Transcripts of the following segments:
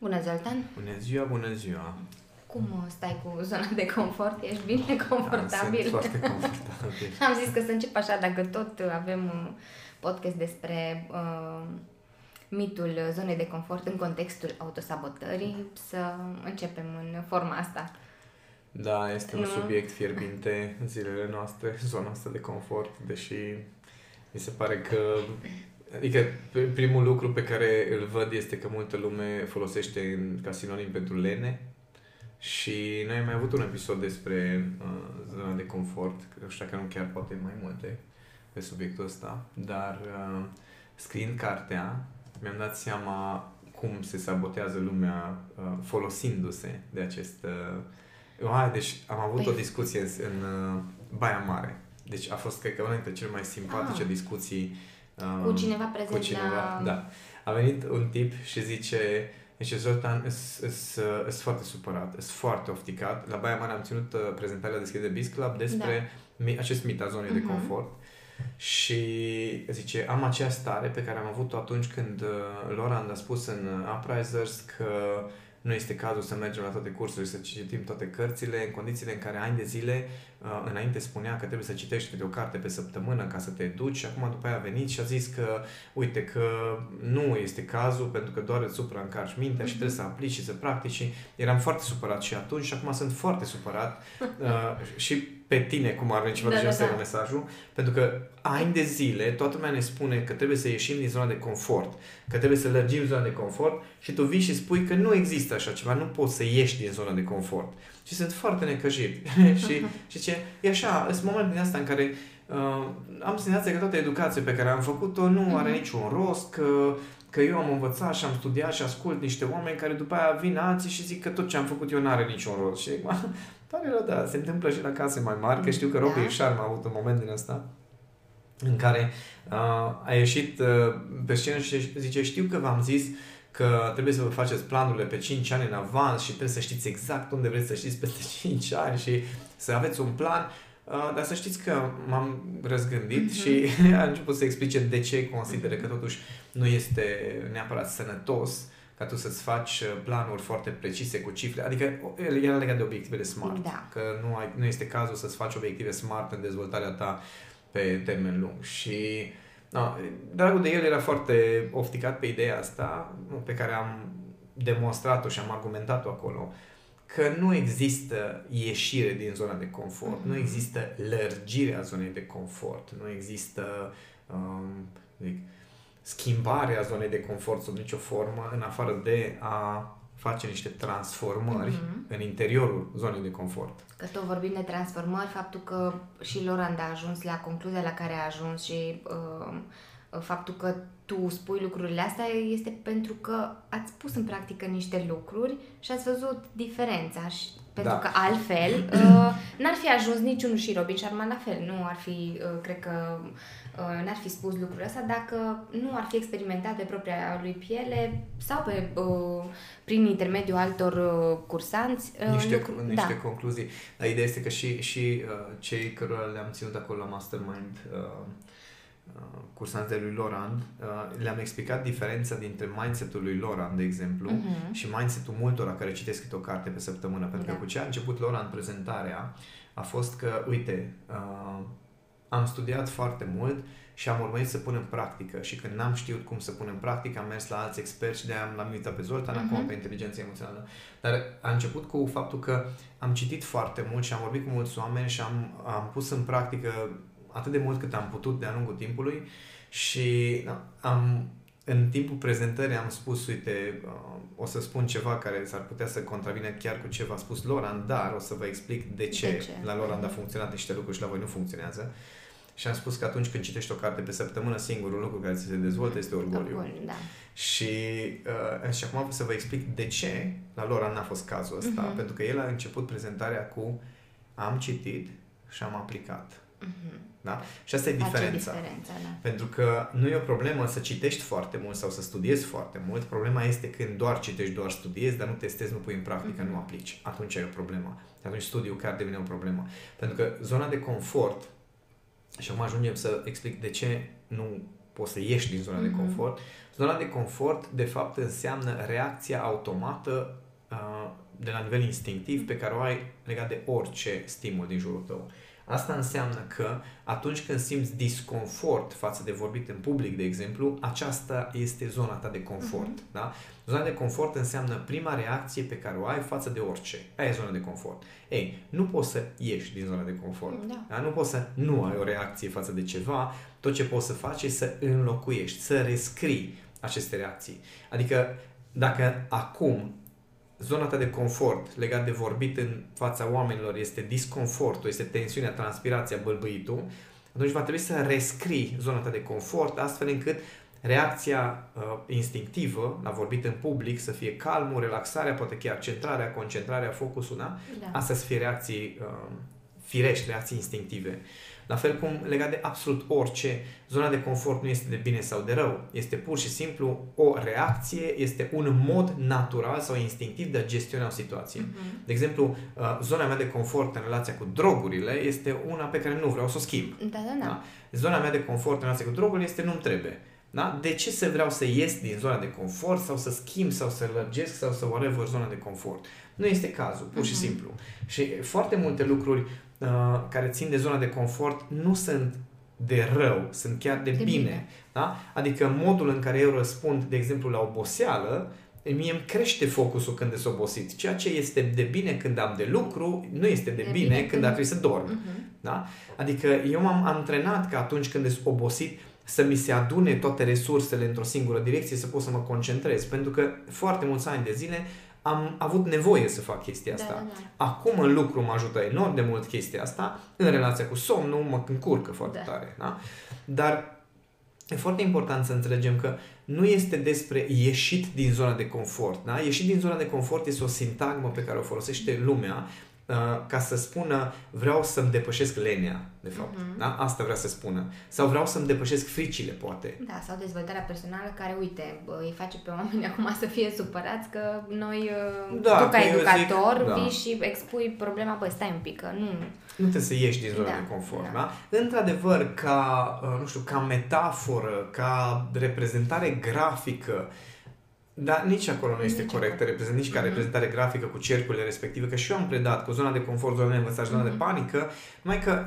Bună, Zoltan! Bună ziua, bună ziua! Cum stai cu zona de confort? Ești bine confortabil? Da, sunt foarte confortabil. Am zis că să încep așa, dacă tot avem un podcast despre uh, mitul zonei de confort în contextul autosabotării, să începem în forma asta. Da, este un nu. subiect fierbinte în zilele noastre, zona asta de confort, deși mi se pare că Adică primul lucru pe care îl văd este că multă lume folosește ca sinonim pentru lene și noi am mai avut un episod despre uh, zona de confort, nu știu că nu chiar poate mai multe pe subiectul ăsta, dar uh, scriind cartea mi-am dat seama cum se sabotează lumea uh, folosindu-se de acest... Uh, ah, deci am avut păi... o discuție în, în uh, Baia Mare. Deci a fost, cred că, una dintre cele mai simpatice ah. discuții um, cu cineva prezent cu cineva, la... Da. A venit un tip și zice, zice Zoltan, sunt foarte supărat, sunt foarte ofticat. La Baia Mare am ținut uh, prezentarea deschisă de Biz Club despre da. mi, acest mit al zonei uh-huh. de mhm. confort. Și zice, am acea stare pe care am avut-o atunci când uh, Laurent a spus în Uprisers că nu este cazul să mergem la toate cursurile, să citim toate cărțile, în condițiile în care ani de zile uh, înainte spunea că trebuie să citești câte o carte pe săptămână ca să te duci și acum după aia a venit și a zis că uite că nu este cazul pentru că doar îți supraîncarci mintea și trebuie să aplici și să practici și eram foarte supărat și atunci și acum sunt foarte supărat uh, și pe tine, cum ar veni ceva da, da, da. mesajul, pentru că ani de zile toată lumea ne spune că trebuie să ieșim din zona de confort, că trebuie să lărgim zona de confort și tu vii și spui că nu există așa ceva, nu poți să ieși din zona de confort. Și sunt foarte necăjit. și, și ce, e așa, sunt momente din asta în care uh, am senzația că toată educația pe care am făcut-o nu are mhm. niciun rost, că că eu am învățat și am studiat și ascult niște oameni care după aia vin alții și zic că tot ce am făcut eu nu are niciun rost. Și Pare rău, da, se întâmplă și la case mai mari, că știu că Robbie da. Sharma a avut un moment din asta în care uh, a ieșit uh, pe scenă și zice, știu că v-am zis că trebuie să vă faceți planurile pe 5 ani în avans și trebuie să știți exact unde vreți să știți peste 5 ani și să aveți un plan. Uh, dar să știți că m-am răzgândit mm-hmm. și a început să explice de ce consideră că totuși nu este neapărat sănătos ca tu să-ți faci uh, planuri foarte precise cu cifre. Adică era legat de obiectivele SMART. Da. Că nu, ai, nu este cazul să-ți faci obiective SMART în dezvoltarea ta pe termen lung. Și no, dragul de el era foarte ofticat pe ideea asta, pe care am demonstrat-o și am argumentat-o acolo, că nu există ieșire din zona de confort, mm-hmm. nu există lărgirea zonei de confort, nu există um, zic, schimbarea zonei de confort sub nicio formă, în afară de a face niște transformări mm-hmm. în interiorul zonei de confort. Că tot vorbim de transformări, faptul că și Loranda a ajuns la concluzia la care a ajuns și uh, faptul că tu spui lucrurile astea este pentru că ați pus în practică niște lucruri și ați văzut diferența și pentru da. că altfel uh, n-ar fi ajuns niciunul și Robin Sharma la fel. Nu ar fi, uh, cred că uh, n-ar fi spus lucrul ăsta dacă nu ar fi experimentat pe propria lui piele sau pe, uh, prin intermediul altor uh, cursanți. Uh, niște, lucru, niște da. concluzii. Dar ideea este că și, și uh, cei cărora le-am ținut acolo la Mastermind uh, Uh, cursanți de lui Loran, uh, le-am explicat diferența dintre mindset-ul lui Loran, de exemplu, uh-huh. și mindset-ul multora care citesc câte o carte pe săptămână. Pentru da. că cu ce a început Loran prezentarea a fost că, uite, uh, am studiat foarte mult și am urmărit să pun în practică și când n-am știut cum să pun în practică, am mers la alți experți și de am l-am uitat pe Zoltan, uh-huh. acum pe inteligență emoțională. Dar a început cu faptul că am citit foarte mult și am vorbit cu mulți oameni și am, am pus în practică atât de mult cât am putut de-a lungul timpului și da, am, în timpul prezentării am spus, uite, uh, o să spun ceva care s-ar putea să contravine chiar cu ce v-a spus Loran, dar o să vă explic de ce, de ce? la Loran a funcționat niște lucruri și la voi nu funcționează. Și am spus că atunci când citești o carte pe săptămână, singurul lucru care ți se dezvoltă este orgoliu. Orgoliu, da. Și, uh, și acum să vă explic de ce la Loran n-a fost cazul ăsta. Uh-huh. Pentru că el a început prezentarea cu am citit și am aplicat. Uh-huh. Da? Și asta e diferența. diferența da. Pentru că nu e o problemă să citești foarte mult sau să studiezi foarte mult. Problema este când doar citești, doar studiezi, dar nu testezi, nu pui în practică, mm-hmm. nu aplici. Atunci e o problemă. Atunci studiul chiar devine o problemă. Pentru că zona de confort, și acum ajungem să explic de ce nu poți să ieși din zona mm-hmm. de mhm. confort. Zona de confort, de fapt, înseamnă reacția automată uh, de la nivel instinctiv pe care o ai legat de orice stimul din jurul tău. Asta înseamnă că atunci când simți disconfort față de vorbit în public, de exemplu, aceasta este zona ta de confort. Uh-huh. Da? Zona de confort înseamnă prima reacție pe care o ai față de orice. Aia e zona de confort. Ei, nu poți să ieși din zona de confort. Da. Da? Nu poți să nu ai o reacție față de ceva. Tot ce poți să faci e să înlocuiești, să rescrii aceste reacții. Adică dacă acum zona ta de confort legat de vorbit în fața oamenilor este disconfortul, este tensiunea, transpirația, bălbâitul, atunci va trebui să rescrii zona ta de confort astfel încât reacția uh, instinctivă la vorbit în public să fie calmul, relaxarea, poate chiar centrarea, concentrarea, focusul, da? da. Asta să fie reacții uh, firești, reacții instinctive. La fel cum legat de absolut orice, zona de confort nu este de bine sau de rău. Este pur și simplu o reacție, este un mod natural sau instinctiv de a gestiona o situație. Uh-huh. De exemplu, uh, zona mea de confort în relația cu drogurile este una pe care nu vreau să o schimb. Da, da, da. da? Zona mea de confort în relația cu drogurile este nu-mi trebuie. Da? De ce să vreau să ies din zona de confort sau să schimb sau să lărgesc sau să whatever zona de confort? Nu este cazul, pur și uh-huh. simplu. Și foarte multe lucruri uh, care țin de zona de confort nu sunt de rău, sunt chiar de, de bine. bine. Da? Adică modul în care eu răspund, de exemplu, la oboseală, mie îmi crește focusul când sunt obosit. Ceea ce este de bine când am de lucru, nu este de, de bine, bine când ar trebui să dorm. Uh-huh. Da? Adică eu m-am antrenat că atunci când sunt obosit, să mi se adune toate resursele într-o singură direcție, să pot să mă concentrez. Pentru că foarte mulți ani de zile am avut nevoie să fac chestia asta. Da, da, da. Acum în lucru mă ajută enorm de mult chestia asta, în relația cu somnul mă încurcă foarte da. tare. Da? Dar e foarte important să înțelegem că nu este despre ieșit din zona de confort. Da? Ieșit din zona de confort este o sintagmă pe care o folosește lumea Uh, ca să spună vreau să-mi depășesc lenea, de fapt. Uh-huh. Da? Asta vrea să spună. Sau vreau să-mi depășesc fricile, poate. Da, sau dezvoltarea personală care, uite, îi face pe oameni acum să fie supărați că noi, uh, da, tu ca educator, zic, da. vii și expui problema, băi, stai un pic, că nu... Nu trebuie să ieși din zona da, de confort, da. da? Într-adevăr, ca, uh, nu știu, ca metaforă, ca reprezentare grafică, dar nici acolo nu este corectă reprezent, nici ca mm-hmm. reprezentare grafică cu cercurile respective, că și eu am predat cu zona de confort, zona de învățare, zona mm-hmm. de mhm. panică, numai că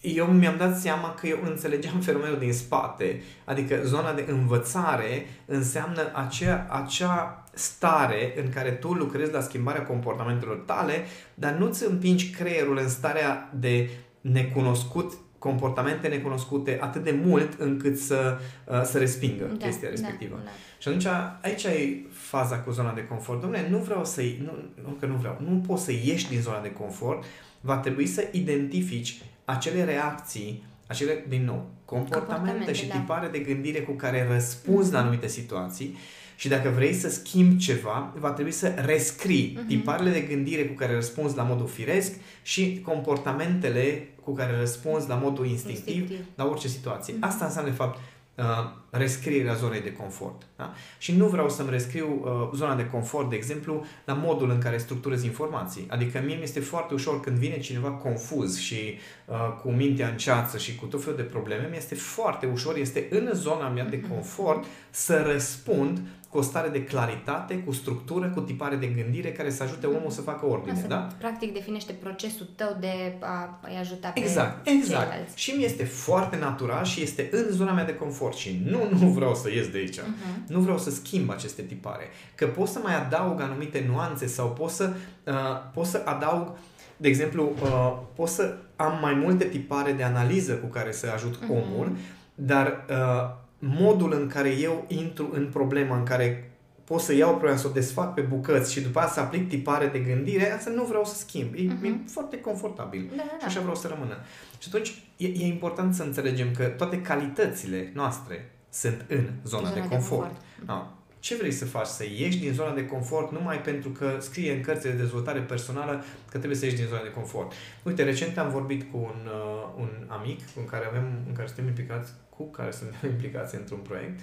eu mi-am dat seama că eu înțelegeam fenomenul din spate. Adică zona de învățare înseamnă acea, acea stare în care tu lucrezi la schimbarea comportamentelor tale, dar nu-ți împingi creierul în starea de necunoscut comportamente necunoscute atât de mult încât să, uh, să respingă da, chestia da, respectivă. Da, da. Și atunci aici e faza cu zona de confort. Dom'le, nu vreau să nu, nu că nu vreau, nu poți să ieși din zona de confort, va trebui să identifici acele reacții, acele, din nou, comportamente, comportamente și da. tipare de gândire cu care răspunzi mm-hmm. la anumite situații și dacă vrei să schimbi ceva, va trebui să rescrii uh-huh. tiparele de gândire cu care răspunzi la modul firesc și comportamentele cu care răspunzi la modul instinctiv, instinctiv. la orice situație. Uh-huh. Asta înseamnă, de fapt, uh, rescrierea zonei de confort. Da? Și nu vreau să-mi rescriu uh, zona de confort, de exemplu, la modul în care structurez informații. Adică mie mi este foarte ușor când vine cineva confuz și uh, cu mintea în ceață și cu tot felul de probleme, mi este foarte ușor, este în zona mea de mhm. confort să răspund cu o stare de claritate, cu structură, cu tipare de gândire care să ajute omul să facă ordine. Asta, da? practic, definește procesul tău de a-i ajuta pe Exact, exact. Ceilalți. Și mi este foarte natural și este în zona mea de confort și nu, nu vreau să ies de aici. Uh-huh. Nu vreau să schimb aceste tipare. Că pot să mai adaug anumite nuanțe sau pot să, uh, pot să adaug de exemplu, uh, pot să am mai multe tipare de analiză cu care să ajut uh-huh. omul, dar uh, modul în care eu intru în problema în care pot să iau problema, să o desfac pe bucăți și după aceea să aplic tipare de gândire, asta nu vreau să schimb. E, uh-huh. e foarte confortabil. Da, da. Și așa vreau să rămână. Și atunci e, e important să înțelegem că toate calitățile noastre sunt în zona, zona de confort. De confort. Da. Ce vrei să faci? Să ieși din zona de confort numai pentru că scrie în cărțile de dezvoltare personală că trebuie să ieși din zona de confort. Uite, recent am vorbit cu un, uh, un amic în care avem, în care suntem implicați cu care suntem implicați într-un proiect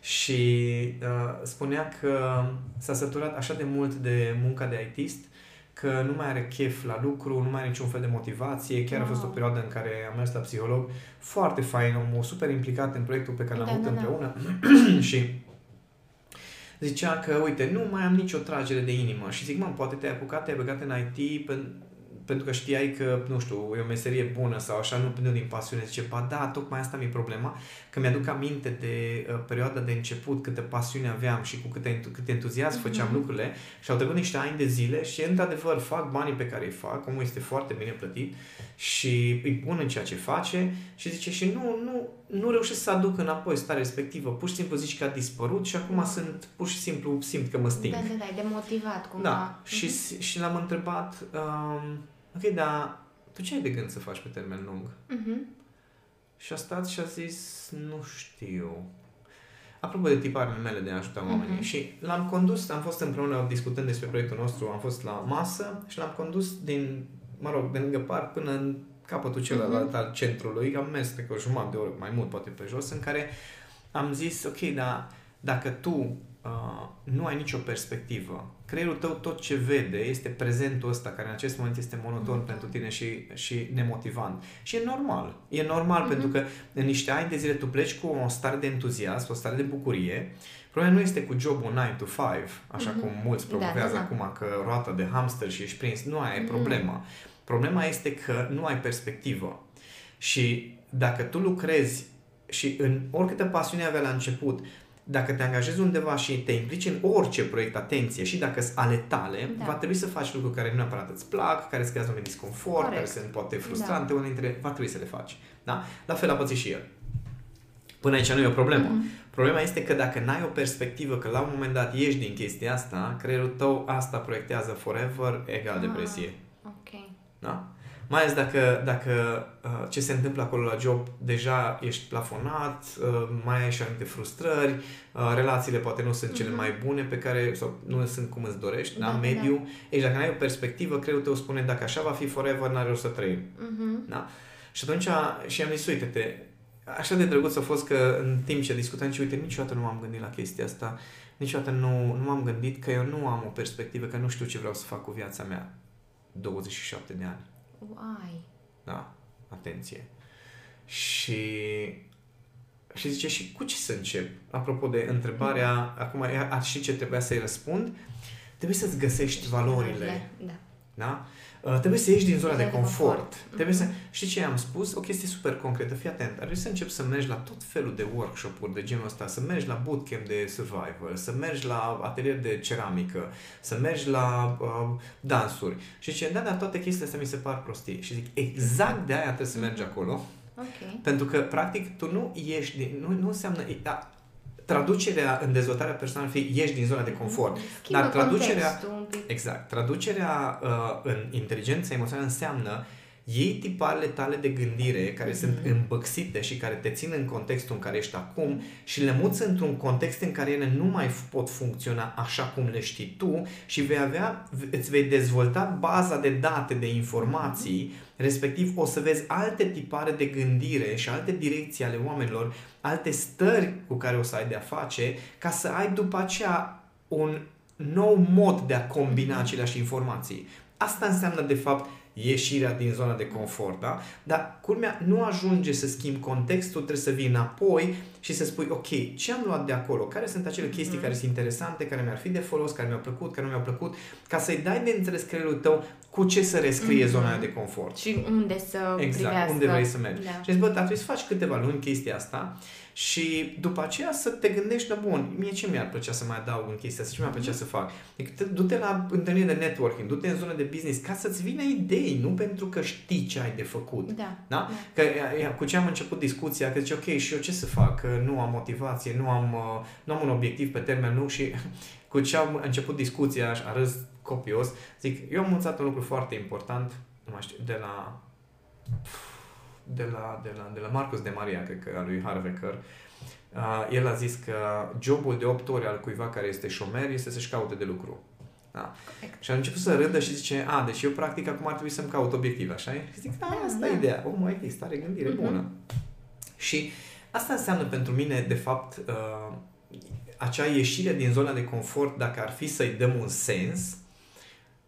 și uh, spunea că s-a săturat așa de mult de munca de ITist că nu mai are chef la lucru, nu mai are niciun fel de motivație. Chiar wow. a fost o perioadă în care am mers la psiholog. Foarte fain, omul, super implicat în proiectul pe care l-am da, avut da, da. împreună. Da. și zicea că, uite, nu mai am nicio tragere de inimă. Și zic, mă, poate te-ai apucat, te-ai băgat în IT pentru pentru că știai că, nu știu, e o meserie bună sau așa, nu, nu din pasiune. Zice, ba da, tocmai asta mi-e problema, că mi-aduc aminte de uh, perioada de început, câtă pasiune aveam și cu cât, cât entuziasm mm-hmm. făceam lucrurile și au trecut niște ani de zile și, într-adevăr, fac banii pe care îi fac, omul este foarte bine plătit și îi pun în ceea ce face și zice, și nu, nu, nu reușesc să aduc înapoi starea respectivă. Pur și simplu zici că a dispărut și acum sunt, pur și simplu simt că mă sting. Da, da, da, e demotivat cumva. Da, mm-hmm. și, și l-am întrebat, um, ok, dar tu ce ai de gând să faci pe termen lung? Uh-huh. Și a stat și a zis, nu știu. Apropo de tiparele mele de a ajuta oamenii. Uh-huh. Și l-am condus, am fost împreună discutând despre proiectul nostru, am fost la masă și l-am condus din, mă rog, de lângă parc până în capătul celălalt uh-huh. al centrului. Am mers, cred că o jumătate de oră, mai mult poate pe jos, în care am zis, ok, dar dacă tu uh, nu ai nicio perspectivă. Creierul tău tot ce vede este prezentul ăsta, care în acest moment este monoton mm-hmm. pentru tine și, și nemotivant. Și e normal. E normal mm-hmm. pentru că în niște ani de zile tu pleci cu o stare de entuziasm, o stare de bucurie. Problema nu este cu jobul 9 to 5, așa mm-hmm. cum mulți promovează da, da, da. acum că roata de hamster și ești prins. Nu aia mm-hmm. e problema. Problema este că nu ai perspectivă. Și dacă tu lucrezi și în oricâtă pasiune avea la început, dacă te angajezi undeva și te implici în orice proiect, atenție, și dacă sunt ale tale, da. va trebui să faci lucruri care nu neapărat îți plac, care îți creează un disconfort, Corect. care sunt poate frustrante, da. unele dintre va trebui să le faci. Da? La fel a pățit și el. Până aici nu e o problemă. Mm-hmm. Problema este că dacă n-ai o perspectivă că la un moment dat ieși din chestia asta, creierul tău asta proiectează forever egal ah, depresie. Ok. Da? Mai ales dacă, dacă uh, ce se întâmplă acolo la job, deja ești plafonat, uh, mai ai și anumite frustrări, uh, relațiile poate nu sunt cele mm-hmm. mai bune pe care, sau nu sunt cum îți dorești, da, da? mediu. Da. Ei, dacă ai o perspectivă, creierul tău spune, dacă așa va fi forever, n-are rost să trăim. Mm-hmm. Da? Și atunci, și am zis, uite-te, așa de drăguț a fost că în timp ce discutam și uite, niciodată nu m-am gândit la chestia asta, niciodată nu, nu m-am gândit că eu nu am o perspectivă, că nu știu ce vreau să fac cu viața mea. 27 de ani. Uai. Da, atenție. Și și zice, și cu ce să încep? Apropo de întrebarea, mm. acum, a, și ce trebuia să-i răspund, trebuie să-ți găsești valorile. Da. da? Uh, trebuie să ieși din zona de, de confort. confort. Trebuie să... Mm-hmm. Știi ce am spus? O chestie super concretă. Fii atent. Ar trebui să începi să mergi la tot felul de workshop-uri de genul ăsta, să mergi la bootcamp de survival, să mergi la atelier de ceramică, să mergi la uh, dansuri. Și ce da, dar toate chestiile astea mi se par prostii. Și zic, exact de aia trebuie să mergi acolo. Okay. Pentru că, practic, tu nu ieși din... Nu, nu înseamnă... Da, traducerea în dezvoltarea personală fie ieși din zona de confort. Schimbă dar traducerea exact, traducerea uh, în inteligența emoțională înseamnă iei tiparele tale de gândire care mm-hmm. sunt îmbăxite și care te țin în contextul în care ești acum și le muți într-un context în care ele nu mai pot funcționa așa cum le știi tu și vei avea, îți vei dezvolta baza de date, de informații, mm-hmm. Respectiv o să vezi alte tipare de gândire și alte direcții ale oamenilor, alte stări cu care o să ai de-a face, ca să ai după aceea un nou mod de a combina mm-hmm. aceleași informații. Asta înseamnă, de fapt, ieșirea din zona de confort, da? Dar, culmea, nu ajunge să schimbi contextul, trebuie să vii înapoi și să spui, ok, ce am luat de acolo? Care sunt acele chestii mm-hmm. care sunt interesante, care mi-ar fi de folos, care mi-au plăcut, care nu mi-au plăcut, ca să-i dai de înțeles creierul tău cu ce să rescrie mm-hmm. zona de confort. Și unde să Exact, privească. unde vrei să mergi. Da. Și zici, bă, dar trebuie să faci câteva luni chestia asta și după aceea să te gândești, da, bun, mie ce mi-ar plăcea să mai adaug în chestia asta, ce mi-ar plăcea să fac? Adică du-te la întâlniri de networking, du-te în zone de business ca să-ți vină idei, nu pentru că știi ce ai de făcut. Da. da? da. Că cu ce am început discuția, că zice, ok, și eu ce să fac? Că nu am motivație, nu am, uh, nu am un obiectiv pe termen lung și cu ce am început discuția, aș râs copios, zic, eu am învățat un lucru foarte important, nu mai știu, de la de la, de la, de la Marcus de Maria, cred că, al lui Harvecker, uh, el a zis că jobul de 8 ore al cuiva care este șomer este să-și caute de lucru. Da. Și a început să râdă și zice, a, deci eu practic acum ar trebui să-mi caut obiective, așa e? Și zic, da, asta e ideea. Omul ai stare gândire mm-hmm. bună. Și asta înseamnă pentru mine, de fapt, uh, acea ieșire din zona de confort, dacă ar fi să-i dăm un sens,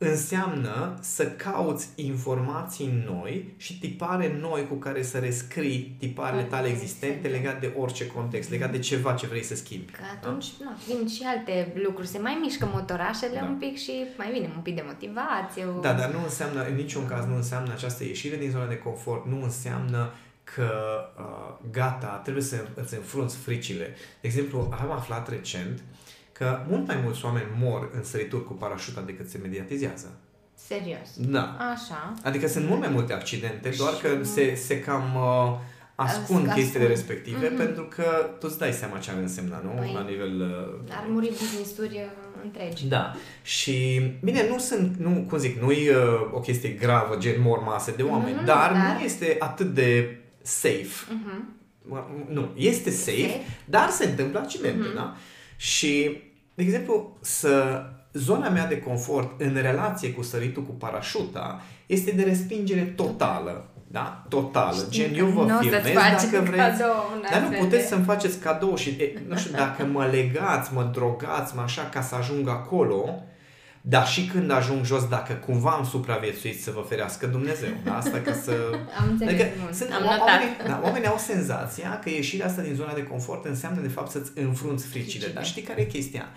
înseamnă să cauți informații noi și tipare noi cu care să rescrii tiparele tale existente legat de orice context, legat de ceva ce vrei să schimbi. Că atunci da? na, vin și alte lucruri, se mai mișcă motorașele da. un pic și mai vine un pic de motivație. O... Da, dar nu înseamnă, în niciun caz nu înseamnă această ieșire din zona de confort, nu înseamnă că uh, gata, trebuie să îți înfrunți fricile. De exemplu, am aflat recent uh, că mult mai mulți oameni mor în sărituri cu parașuta decât se mediatizează. Serios? Da. Așa. Adică sunt mult mai multe accidente, doar că se, se cam uh, ascund ascund. chestiile respective mm-hmm. pentru că tu îți dai seama ce ar însemna, nu? Păi, La nivel... Uh, ar muri business-uri uh, întregi. Da. Și, bine, nu sunt, nu, cum zic, nu e uh, o chestie gravă, gen mor masă de oameni, mm-hmm, dar, dar nu este atât de safe. Mm-hmm. Nu, este safe, safe, dar se întâmplă accidente, mm-hmm. da? Și de exemplu, să zona mea de confort în relație cu săritul cu parașuta este de respingere totală. Da? Totală. Știi Gen, eu vă filmez dacă vreți. dar nu puteți să-mi faceți cadou și, e, nu știu, dacă mă legați, mă drogați, mă așa, ca să ajung acolo, dar și când ajung jos, dacă cumva am supraviețuit să vă ferească Dumnezeu. Da? Asta ca să... Am înțeles, adică, sunt, am notat. Oamenii, da, oamenii au senzația că ieșirea asta din zona de confort înseamnă de fapt să-ți înfrunți fricile. Dar știi care e chestia?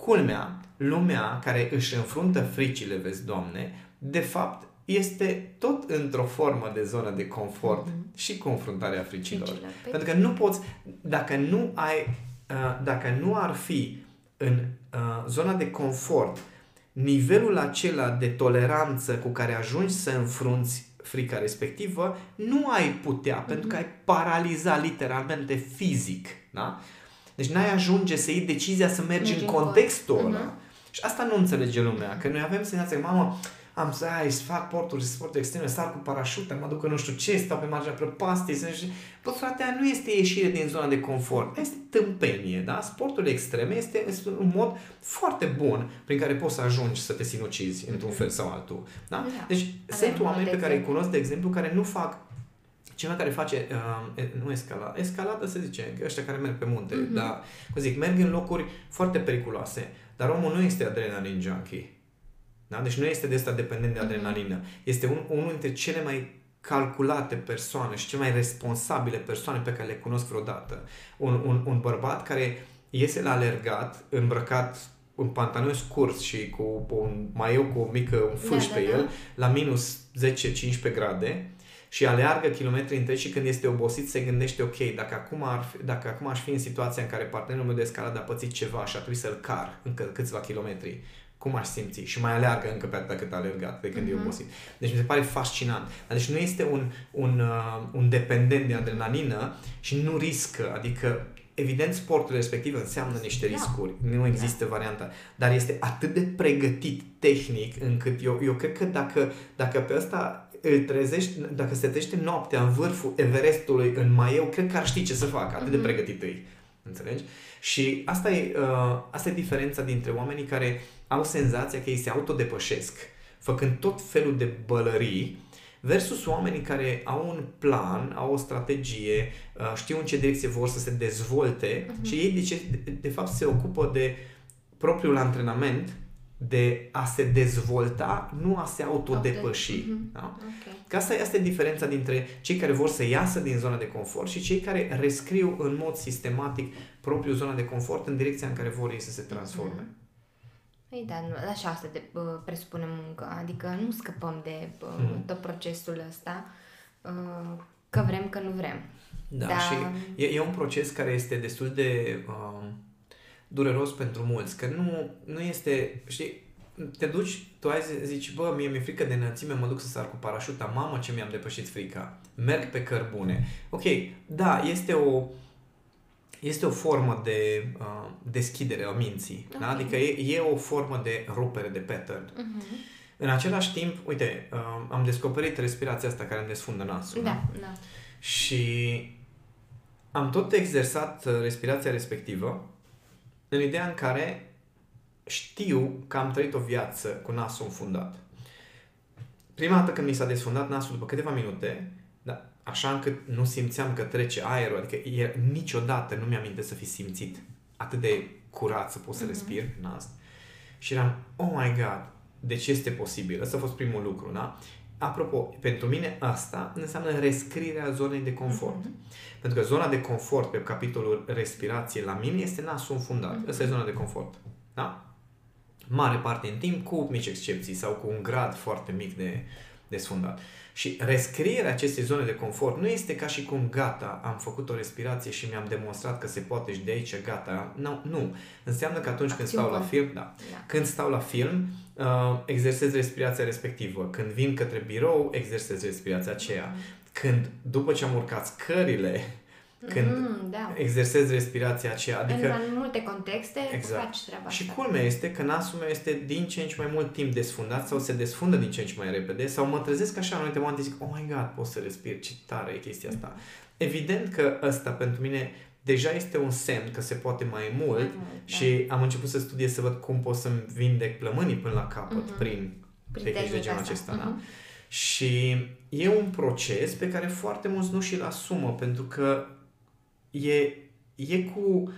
Culmea, lumea care își înfruntă fricile, vezi, Doamne, de fapt este tot într-o formă de zonă de confort mm-hmm. și confruntarea fricilor. fricilor. Păi Pentru că nu poți, dacă nu ai, uh, dacă nu ar fi în uh, zona de confort nivelul acela de toleranță cu care ajungi să înfrunți frica respectivă, nu ai putea, mm-hmm. pentru că ai paraliza literalmente fizic. Da? Deci n-ai ajunge să iei decizia să mergi Mergi în contextul ăla. Uh-huh. Și asta nu înțelege lumea, că noi avem senzația că, mamă, am să, ai, să fac porturi, sport extreme, sar cu parașută, mă duc în nu știu ce, stau pe marginea prăpastii, să și... Bă, frate, nu este ieșire din zona de confort, este tâmpenie, da? Sportul extreme este, este un mod foarte bun prin care poți să ajungi să te sinucizi într-un fel sau altul, da? da. Deci Avem sunt oameni pe care îi cunosc, de exemplu, care nu fac cineva care face, uh, nu escalada, escaladă se zice, ăștia care merg pe munte, mm-hmm. dar, cum zic, merg în locuri foarte periculoase, dar omul nu este adrenalin junkie. Da? Deci nu este de asta dependent de mhm. adrenalină. Mm-hmm. Este un, unul dintre cele mai calculate persoane și cele mai responsabile persoane pe care le cunosc vreodată. Un, un, un bărbat care iese la alergat, îmbrăcat în pantaloni scurs și cu un maieu cu o mică, un fâș da, pe da, el, da. la minus 10-15 grade, și aleargă kilometri întregi și când este obosit se gândește, ok, dacă acum, ar fi, dacă acum aș fi în situația în care partenerul meu de escaladă a pățit ceva și a trebuit să-l car încă câțiva kilometri, cum aș simți? Și mai aleargă încă pe atât cât a alergat de când uh-huh. e mhm. obosit. Deci mi se pare fascinant. Deci nu este un, un, uh, un dependent de adrenalină și nu riscă. Adică, evident, sportul respectiv înseamnă niște da. riscuri. Nu există da. varianta. Dar este atât de pregătit tehnic încât eu, eu cred că dacă, dacă pe ăsta îl trezești, dacă se trezește noaptea în vârful Everestului în maieu, cred că ar ști ce să facă, atât mm-hmm. de mhm. pregătit îi. Înțelegi? Și asta e, uh, asta e diferența dintre oamenii care au senzația că ei se autodepășesc, făcând tot felul de bălării, versus oamenii care au un plan, au o strategie, uh, știu în ce direcție vor să se dezvolte uh-huh. și ei de, ce, de, de fapt se ocupă de propriul antrenament de a se dezvolta, nu a se autodepăși. Mm-hmm. Da? Okay. Că asta, asta e diferența dintre cei care vor să iasă din zona de confort și cei care rescriu în mod sistematic propriul zona de confort în direcția în care vor ei să se transforme. Mm-hmm. Păi da, nu, așa asta de, uh, presupune muncă, adică nu scăpăm de uh, mm. tot procesul ăsta, uh, că vrem, că nu vrem. Da, da. și e, e un proces care este destul de... Uh, dureros pentru mulți, că nu, nu este, știi, te duci, tu ai zici, bă, mie mi-e frică de înălțime, mă duc să sar cu parașuta, mamă ce mi-am depășit frica, merg pe cărbune. Ok, da, este o, este o formă de uh, deschidere a minții, da? okay. da? adică e, e o formă de rupere de pattern. Uh-huh. În același timp, uite, uh, am descoperit respirația asta care îmi desfundă nasul. Da, da. Și am tot exersat uh, respirația respectivă în ideea în care știu că am trăit o viață cu nasul înfundat. Prima dată când mi s-a desfundat nasul după câteva minute, da, așa încât nu simțeam că trece aerul, adică e, niciodată nu mi-am să fi simțit atât de curat să pot să mm-hmm. respir nas. Și eram, oh my god, Deci este posibil. Ăsta a fost primul lucru, da? Apropo, pentru mine asta înseamnă rescrierea zonei de confort. Mm-hmm. Pentru că zona de confort pe capitolul respirație la mine este nasul înfundat. Mm-hmm. Asta e zona de confort. Da? Mare parte în timp, cu mici excepții sau cu un grad foarte mic de desfundat. Și rescrierea acestei zone de confort nu este ca și cum gata, am făcut o respirație și mi-am demonstrat că se poate și de aici gata. No, nu. Înseamnă că atunci când stau la film, da, da. când stau la film, uh, exersez respirația respectivă. Când vin către birou, exersez respirația aceea. Mm. Când, după ce am urcat scările, când mm, da. exersezi respirația aceea. Adică, în multe contexte exact. faci treaba Și asta. culmea este că nasul meu este din ce în ce mai mult timp desfundat sau se desfundă din ce în ce mai repede sau mă trezesc așa în anumite momente zic, oh my god, pot să respir, ce tare e chestia asta. Mm. Evident că ăsta pentru mine deja este un semn că se poate mai mult mai mult și da. am început să studiez să văd cum pot să-mi vindec plămânii până la capăt mm-hmm. prin, prin tehnici de genul acesta. Mm-hmm. Da? Și e un proces pe care foarte mulți nu și-l asumă pentru că e, e cu...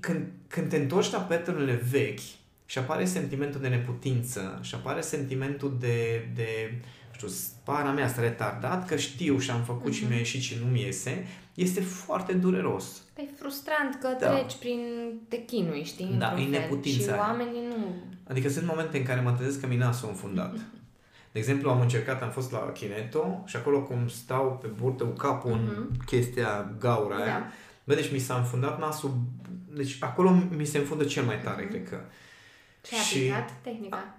Când, când te întorci la pattern vechi și apare sentimentul de neputință și apare sentimentul de, de știu, spara mea asta retardat, că știu și am făcut mm-hmm. și mhm. mi-a ieșit și nu mi iese, este foarte dureros. E frustrant că da. treci prin te chinui, știi? Da, e neputința. Și oamenii nu... Adică sunt momente în care mă trezesc că mi nasul înfundat. De exemplu, am încercat, am fost la Kineto și acolo cum stau pe burtă cu capul uh-huh. în mhm. chestia gaura da. aia, bă, deci mi s-a înfundat nasul, deci acolo mi se înfundă cel mai tare, uh-huh. cred că. Ce ai aplicat tehnica?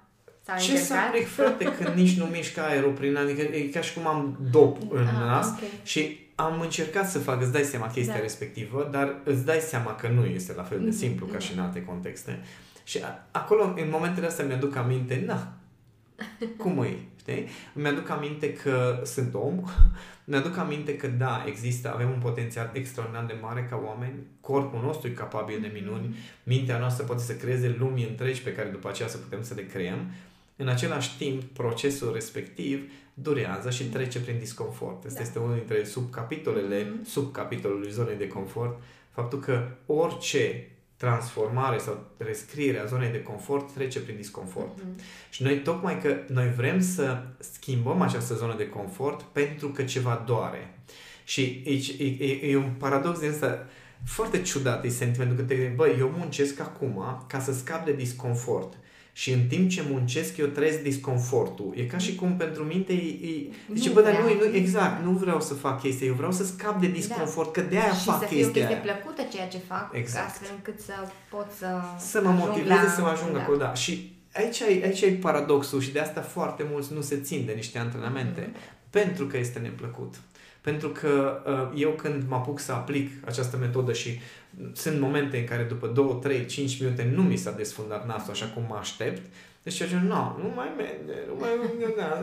Sau ce să aplic, frate, când nici nu mișcă aerul prin adică e ca și cum am dop în ah, nas okay. și am încercat să fac, îți dai seama chestia da. respectivă, dar îți dai seama că nu este la fel de mhm, simplu mm-hmm. ca și în alte contexte. Și acolo, în momentele astea, mi-aduc aminte, na, cum e? Știi? Mi-aduc aminte că sunt om, mi-aduc aminte că da, există, avem un potențial extraordinar de mare ca oameni, corpul nostru e capabil de minuni, mm-hmm. mintea noastră poate să creeze lumii întregi pe care după aceea să putem să le creăm. În același timp, procesul respectiv durează și trece prin disconfort. Asta da. este unul dintre subcapitolele, mm-hmm. subcapitolului zonei de confort, faptul că orice transformare sau rescrierea zonei de confort trece prin disconfort. Mm-hmm. Și noi tocmai că noi vrem să schimbăm această zonă de confort pentru că ceva doare. Și e, e, e un paradox din asta foarte ciudat, e sentimentul că te gândești, băi, eu muncesc acum ca să scap de disconfort și în timp ce muncesc eu trăiesc disconfortul. E ca și cum pentru minte e... e zice, bă, dar nu, nu, exact, nu vreau să fac chestia, eu vreau să scap de disconfort, da. că de aia și fac să chestia Și să fie plăcută ceea ce fac, exact. astfel încât să pot să Să mă motiveze la... să mă ajung da. acolo, da. Și aici e, aici e paradoxul și de asta foarte mulți nu se țin de niște antrenamente, mm-hmm. pentru că este neplăcut. Pentru că uh, eu când mă apuc să aplic această metodă și sunt momente în care după 2, 3, 5 minute nu mi s-a desfundat nasul așa cum mă aștept, deci eu zic, nu, nu mai merge, nu mai merge, da,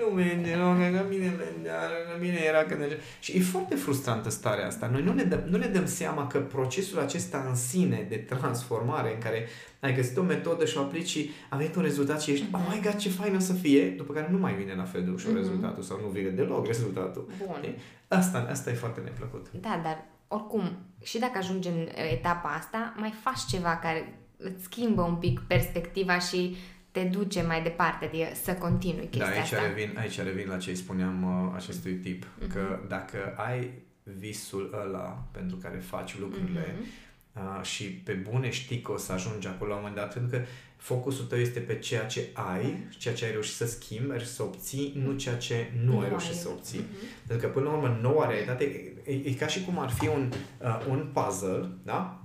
nu merge, nu, că mine mergea, că mine era când merge. Și e foarte frustrantă starea asta. Noi nu ne, dăm, nu ne dăm seama că procesul acesta în sine de transformare, în care ai găsit o metodă și o aplici și a venit un rezultat și ești, mm-hmm. oh my god, ce fain o să fie, după care nu mai vine la fel de ușor mm-hmm. rezultatul sau nu vine deloc rezultatul. Bun. Asta, asta e foarte neplăcut. Da, dar oricum, și dacă ajungi în etapa asta, mai faci ceva care îți schimbă un pic perspectiva și te duce mai departe de să continui chestia da, aici asta. Revin, aici revin la ce spuneam uh, acestui tip, uh-huh. că dacă ai visul ăla pentru care faci lucrurile uh-huh. uh, și pe bune știi că o să ajungi acolo la un moment dat, pentru că focusul tău este pe ceea ce ai, ceea ce ai reușit să schimbi, ai să obții, nu ceea ce nu, nu ai reușit ai. să obții. Uh-huh. Pentru că, până la urmă, noua realitate e, e ca și cum ar fi un, uh, un puzzle, da?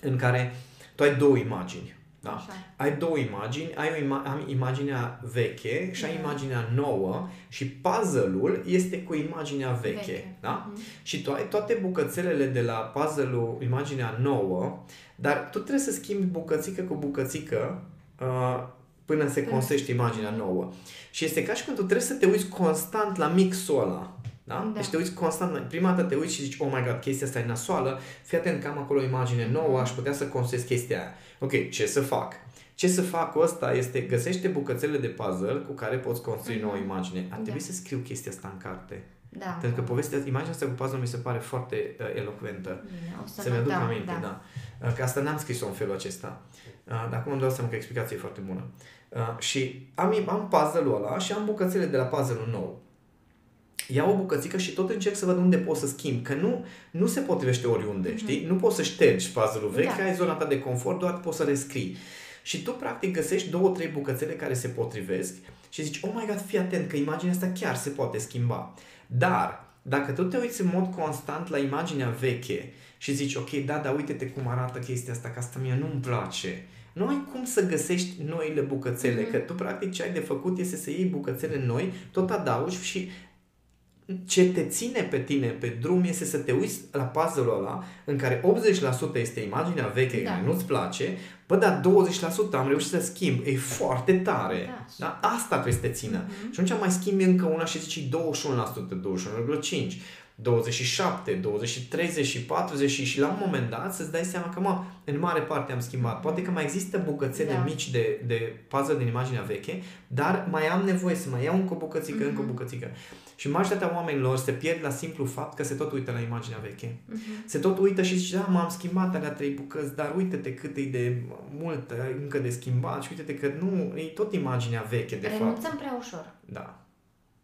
În care tu ai două imagini. Da? Așa. Ai două imagini, ai, o ima- am imaginea veche și ai da. imaginea nouă și puzzle-ul este cu imaginea veche. veche. Da? Uh-huh. Și tu ai toate bucățelele de la puzzle-ul, imaginea nouă, dar tu trebuie să schimbi bucățică cu bucățică uh, până se construiește imaginea nouă. Și este ca și când tu trebuie să te uiți constant la mixul ăla. Da? da? Deci te uiți constant, prima dată te uiți și zici, oh my god, chestia asta e nasoală, fii atent că am acolo o imagine nouă, aș putea să construiesc chestia aia. Ok, ce să fac? Ce să fac cu asta este găsește bucățele de puzzle cu care poți construi mm-hmm. nouă imagine. Ar trebui da. să scriu chestia asta în carte. Da. Pentru că povestea, imaginea asta cu puzzle mi se pare foarte uh, elocventă. Bine, să, să-mi aduc da, aminte, da. da. Uh, că asta n-am scris-o în felul acesta. Uh, dar acum îmi dau seama că explicația e foarte bună. Uh, și am, am puzzle-ul ăla și am bucățele de la puzzle-ul nou. Iau o bucățică și tot încerc să văd unde pot să schimb, că nu, nu se potrivește oriunde, mm-hmm. știi? Nu poți să ștergi puzzle-ul vechi, da. ai zona ta de confort, doar poți să rescrii. Și tu, practic, găsești două, trei bucățele care se potrivesc și zici, oh my god, fii atent că imaginea asta chiar se poate schimba. Dar, dacă tu te uiți în mod constant la imaginea veche și zici, ok, da, dar uite-te cum arată chestia asta, că asta mie nu-mi place, nu ai cum să găsești noile bucățele, mm-hmm. că tu practic ce ai de făcut este să iei bucățele noi, tot adaugi și ce te ține pe tine pe drum este să te uiți la puzzle-ul ăla în care 80% este imaginea veche da. care nu-ți place, bă, dar 20% am reușit să schimb, e foarte tare. Da, da? Asta trebuie să te țină. Mm-hmm. Și atunci mai schimbi încă una și zici 21%, 21,5%. 27, 20, 30 și 40 și la un moment dat să-ți dai seama că, mă, în mare parte am schimbat. Poate că mai există bucățele da. mici de, de puzzle din imaginea veche, dar mai am nevoie să mai iau încă o bucățică, mm-hmm. încă o mhm. bucățică. Și majoritatea oamenilor se pierd la simplu fapt că se tot uită la imaginea veche. Uh-huh. Se tot uită și zice, da, m-am schimbat alea trei bucăți, dar uite-te cât e de mult încă de schimbat și uite-te că nu, e tot imaginea veche, de Renunțăm fapt. Renunțăm prea ușor. Da.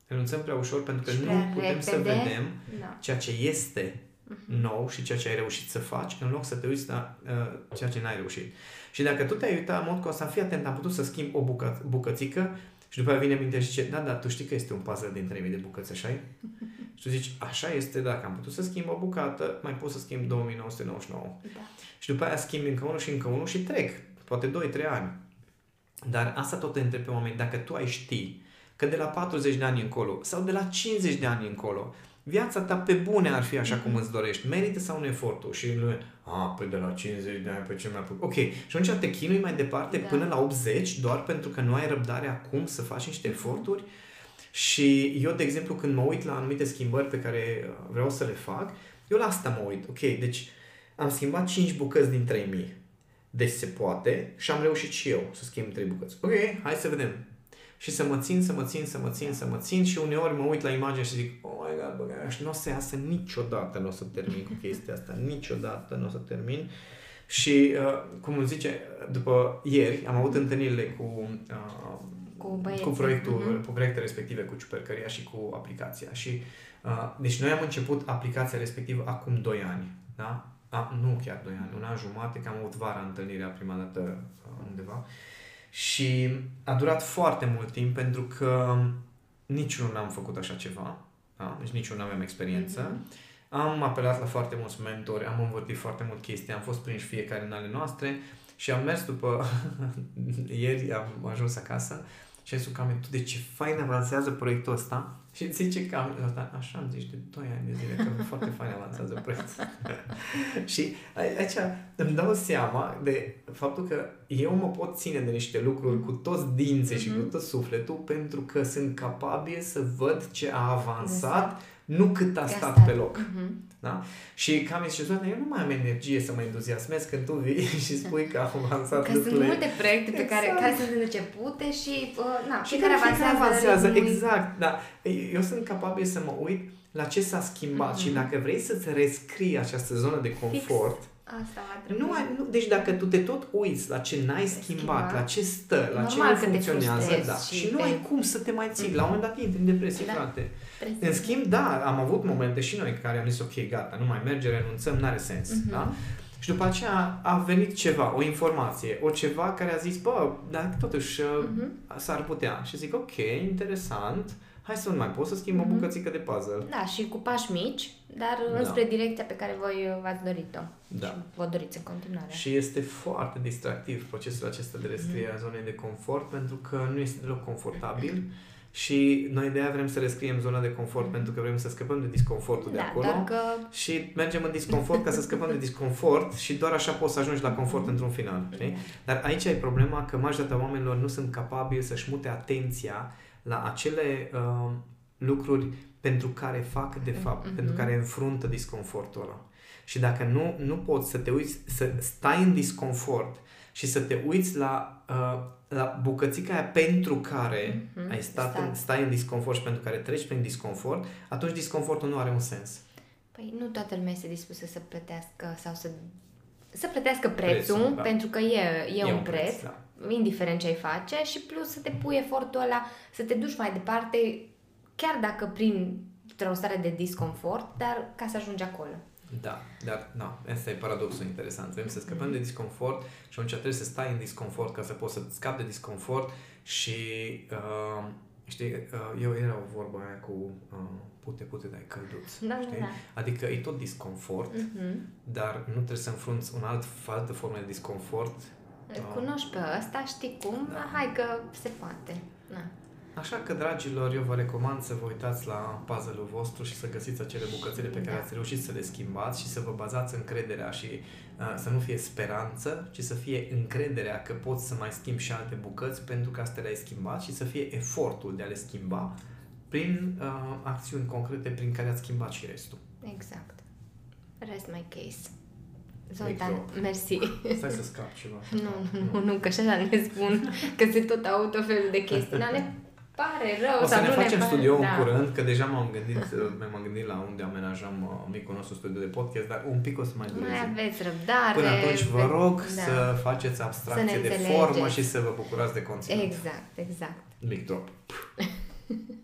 Renunțăm prea ușor pentru că și nu putem repede. să vedem da. ceea ce este uh-huh. nou și ceea ce ai reușit să faci, în loc să te uiți la uh, ceea ce n-ai reușit. Și dacă tu te-ai uitat în mod constant, fii atent, am putut să schimb o bucă, bucățică și după aia vine minte și zice, da, da, tu știi că este un puzzle din 3000 de bucăți, așa e? și tu zici, așa este, dacă am putut să schimb o bucată, mai pot să schimb 2999. Da. Și după aia schimb încă unul și încă unul și trec, poate 2-3 ani. Dar asta tot te întreb pe oameni, dacă tu ai ști că de la 40 de ani încolo sau de la 50 de ani încolo, viața ta pe bune ar fi așa cum mhm. îți dorești, merită sau un efortul? Și lumea, a, păi de la 50 de ani, pe ce mi-a Ok, și atunci te chinui mai departe da. până la 80 doar pentru că nu ai răbdare acum să faci niște eforturi? Și eu, de exemplu, când mă uit la anumite schimbări pe care uh, vreau să le fac, eu la asta mă uit. Ok, deci am schimbat 5 bucăți din 3000. Deci se poate și am reușit și eu să schimb 3 bucăți. Ok, hai să vedem și să mă țin, să mă țin, să mă țin, să mă țin și uneori mă uit la imagine și zic, oh my god, bă, și nu o să iasă niciodată, nu o să termin cu chestia asta, niciodată nu o să termin. Și, uh, cum îmi zice, după ieri am avut întâlnirile cu, uh, cu, cu proiectul, uh-huh. cu proiectele respective, cu ciupercăria și cu aplicația. Și, uh, deci noi am început aplicația respectivă acum 2 ani, da? A, nu chiar 2 ani, un an jumate, că am avut vara întâlnirea prima dată uh, undeva. Uh, și a durat foarte mult timp pentru că niciunul n-am făcut așa ceva. Da? Deci niciunul nu aveam experiență. Mm-hmm. Am apelat la foarte mulți mentori, am învățat foarte mult chestii, am fost prinși fiecare în ale noastre și am mers după... Ieri am ajuns acasă și am zis Cam, tu de ce fain avansează proiectul ăsta și zice că am, așa am zis de 2 ani de zile, că foarte fain avansează proiectul. și aici îmi dau seama de faptul că eu mă pot ține de niște lucruri cu toți dinții mm-hmm. și cu mhm. tot sufletul pentru că sunt capabil să văd ce a avansat, exact. nu cât a stat pe loc. Mm-hmm. Da? Și cam zice, doamne, eu nu mai am energie să mă entuziasmez când tu vii și spui că am avansat Că lucrurile. sunt multe proiecte pe care, exact. care sunt începute și, uh, na, și care avansează. avansează exact, da. Eu sunt capabil să mă uit la ce s-a schimbat mm-hmm. și dacă vrei să-ți rescrii această zonă de confort, Fix. Asta nu, ai, nu, deci dacă tu te tot uiți la ce n-ai schimbat, schimbat, la ce stă, la ce nu funcționează, da, și, și nu ai cum să te mai ții. Mm-hmm. La un moment dat intri în depresie, da. frate. Precis. În schimb, da, am avut momente și noi care am zis, ok, gata, nu mai merge, renunțăm, n-are sens. Mm-hmm. Da? Și după aceea a venit ceva, o informație, o ceva care a zis, bă, dar totuși mm-hmm. s-ar putea. Și zic, ok, interesant, hai să nu mai pot să schimb mm-hmm. o mhm. bucățică de puzzle. Da, și cu pași mici, dar da. înspre direcția pe care voi v-ați dorit-o. Da. Și vă doriți în continuare. Și este foarte distractiv procesul acesta de rescriere mm-hmm. a zonei de confort, pentru că nu este deloc confortabil. Mm-hmm și noi de aia vrem să rescriem zona de confort pentru că vrem să scăpăm de disconfortul da, de acolo că... și mergem în disconfort ca să scăpăm de disconfort și doar așa poți să ajungi la confort într-un final. Știi? Dar aici e problema că majoritatea oamenilor nu sunt capabili să-și mute atenția la acele uh, lucruri pentru care fac de fapt, mm-hmm. pentru care înfruntă disconfortul ăla. Și dacă nu, nu poți să te uiți, să stai în disconfort și să te uiți la, uh, la bucățica aia pentru care mm-hmm. ai stat în, stai în disconfort și pentru care treci prin disconfort, atunci disconfortul nu are un sens. Păi nu toată lumea este dispusă să plătească sau să să plătească prețul, prețul da. pentru că e, e, e un, un preț, preț da. indiferent ce ai face, și plus să te pui efortul ăla să te duci mai departe, chiar dacă prin o stare de disconfort, dar ca să ajungi acolo. Da, dar nu, asta e paradoxul interesant. Vrem să scăpăm mm. de disconfort și atunci trebuie să stai în disconfort ca să poți să scapi de disconfort și uh, știi, uh, eu era o vorbă aia cu uh, pute, pute, dai călduț. Da, știi? Da, da. Adică e tot disconfort, mm-hmm. dar nu trebuie să înfrunți un alt, altă formă de disconfort. Îl uh, cunoști pe ăsta, știi cum? Da. Hai că se poate. Da. Așa că, dragilor, eu vă recomand să vă uitați la puzzle-ul vostru și să găsiți acele bucățele pe care da. ați reușit să le schimbați și să vă bazați încrederea și uh, să nu fie speranță, ci să fie încrederea că poți să mai schimbi și alte bucăți pentru că astea le-ai schimbat și să fie efortul de a le schimba prin uh, acțiuni concrete prin care ați schimbat și restul. Exact. Rest my case. Zoltan, mersi. Stai să scap ceva. Nu, nu, nu, nu, că așa ne spun că se tot au tot felul de chestii. Ne pare rău. O să ne facem ne studio da. în curând, că deja m-am gândit, m-am gândit la unde amenajăm uh, micul nostru studio de podcast, dar un pic o să mai dureze. Mai aveți răbdare. Până atunci vă rog da. să faceți abstracție să de formă și să vă bucurați de conținut. Exact, exact. Mic drop.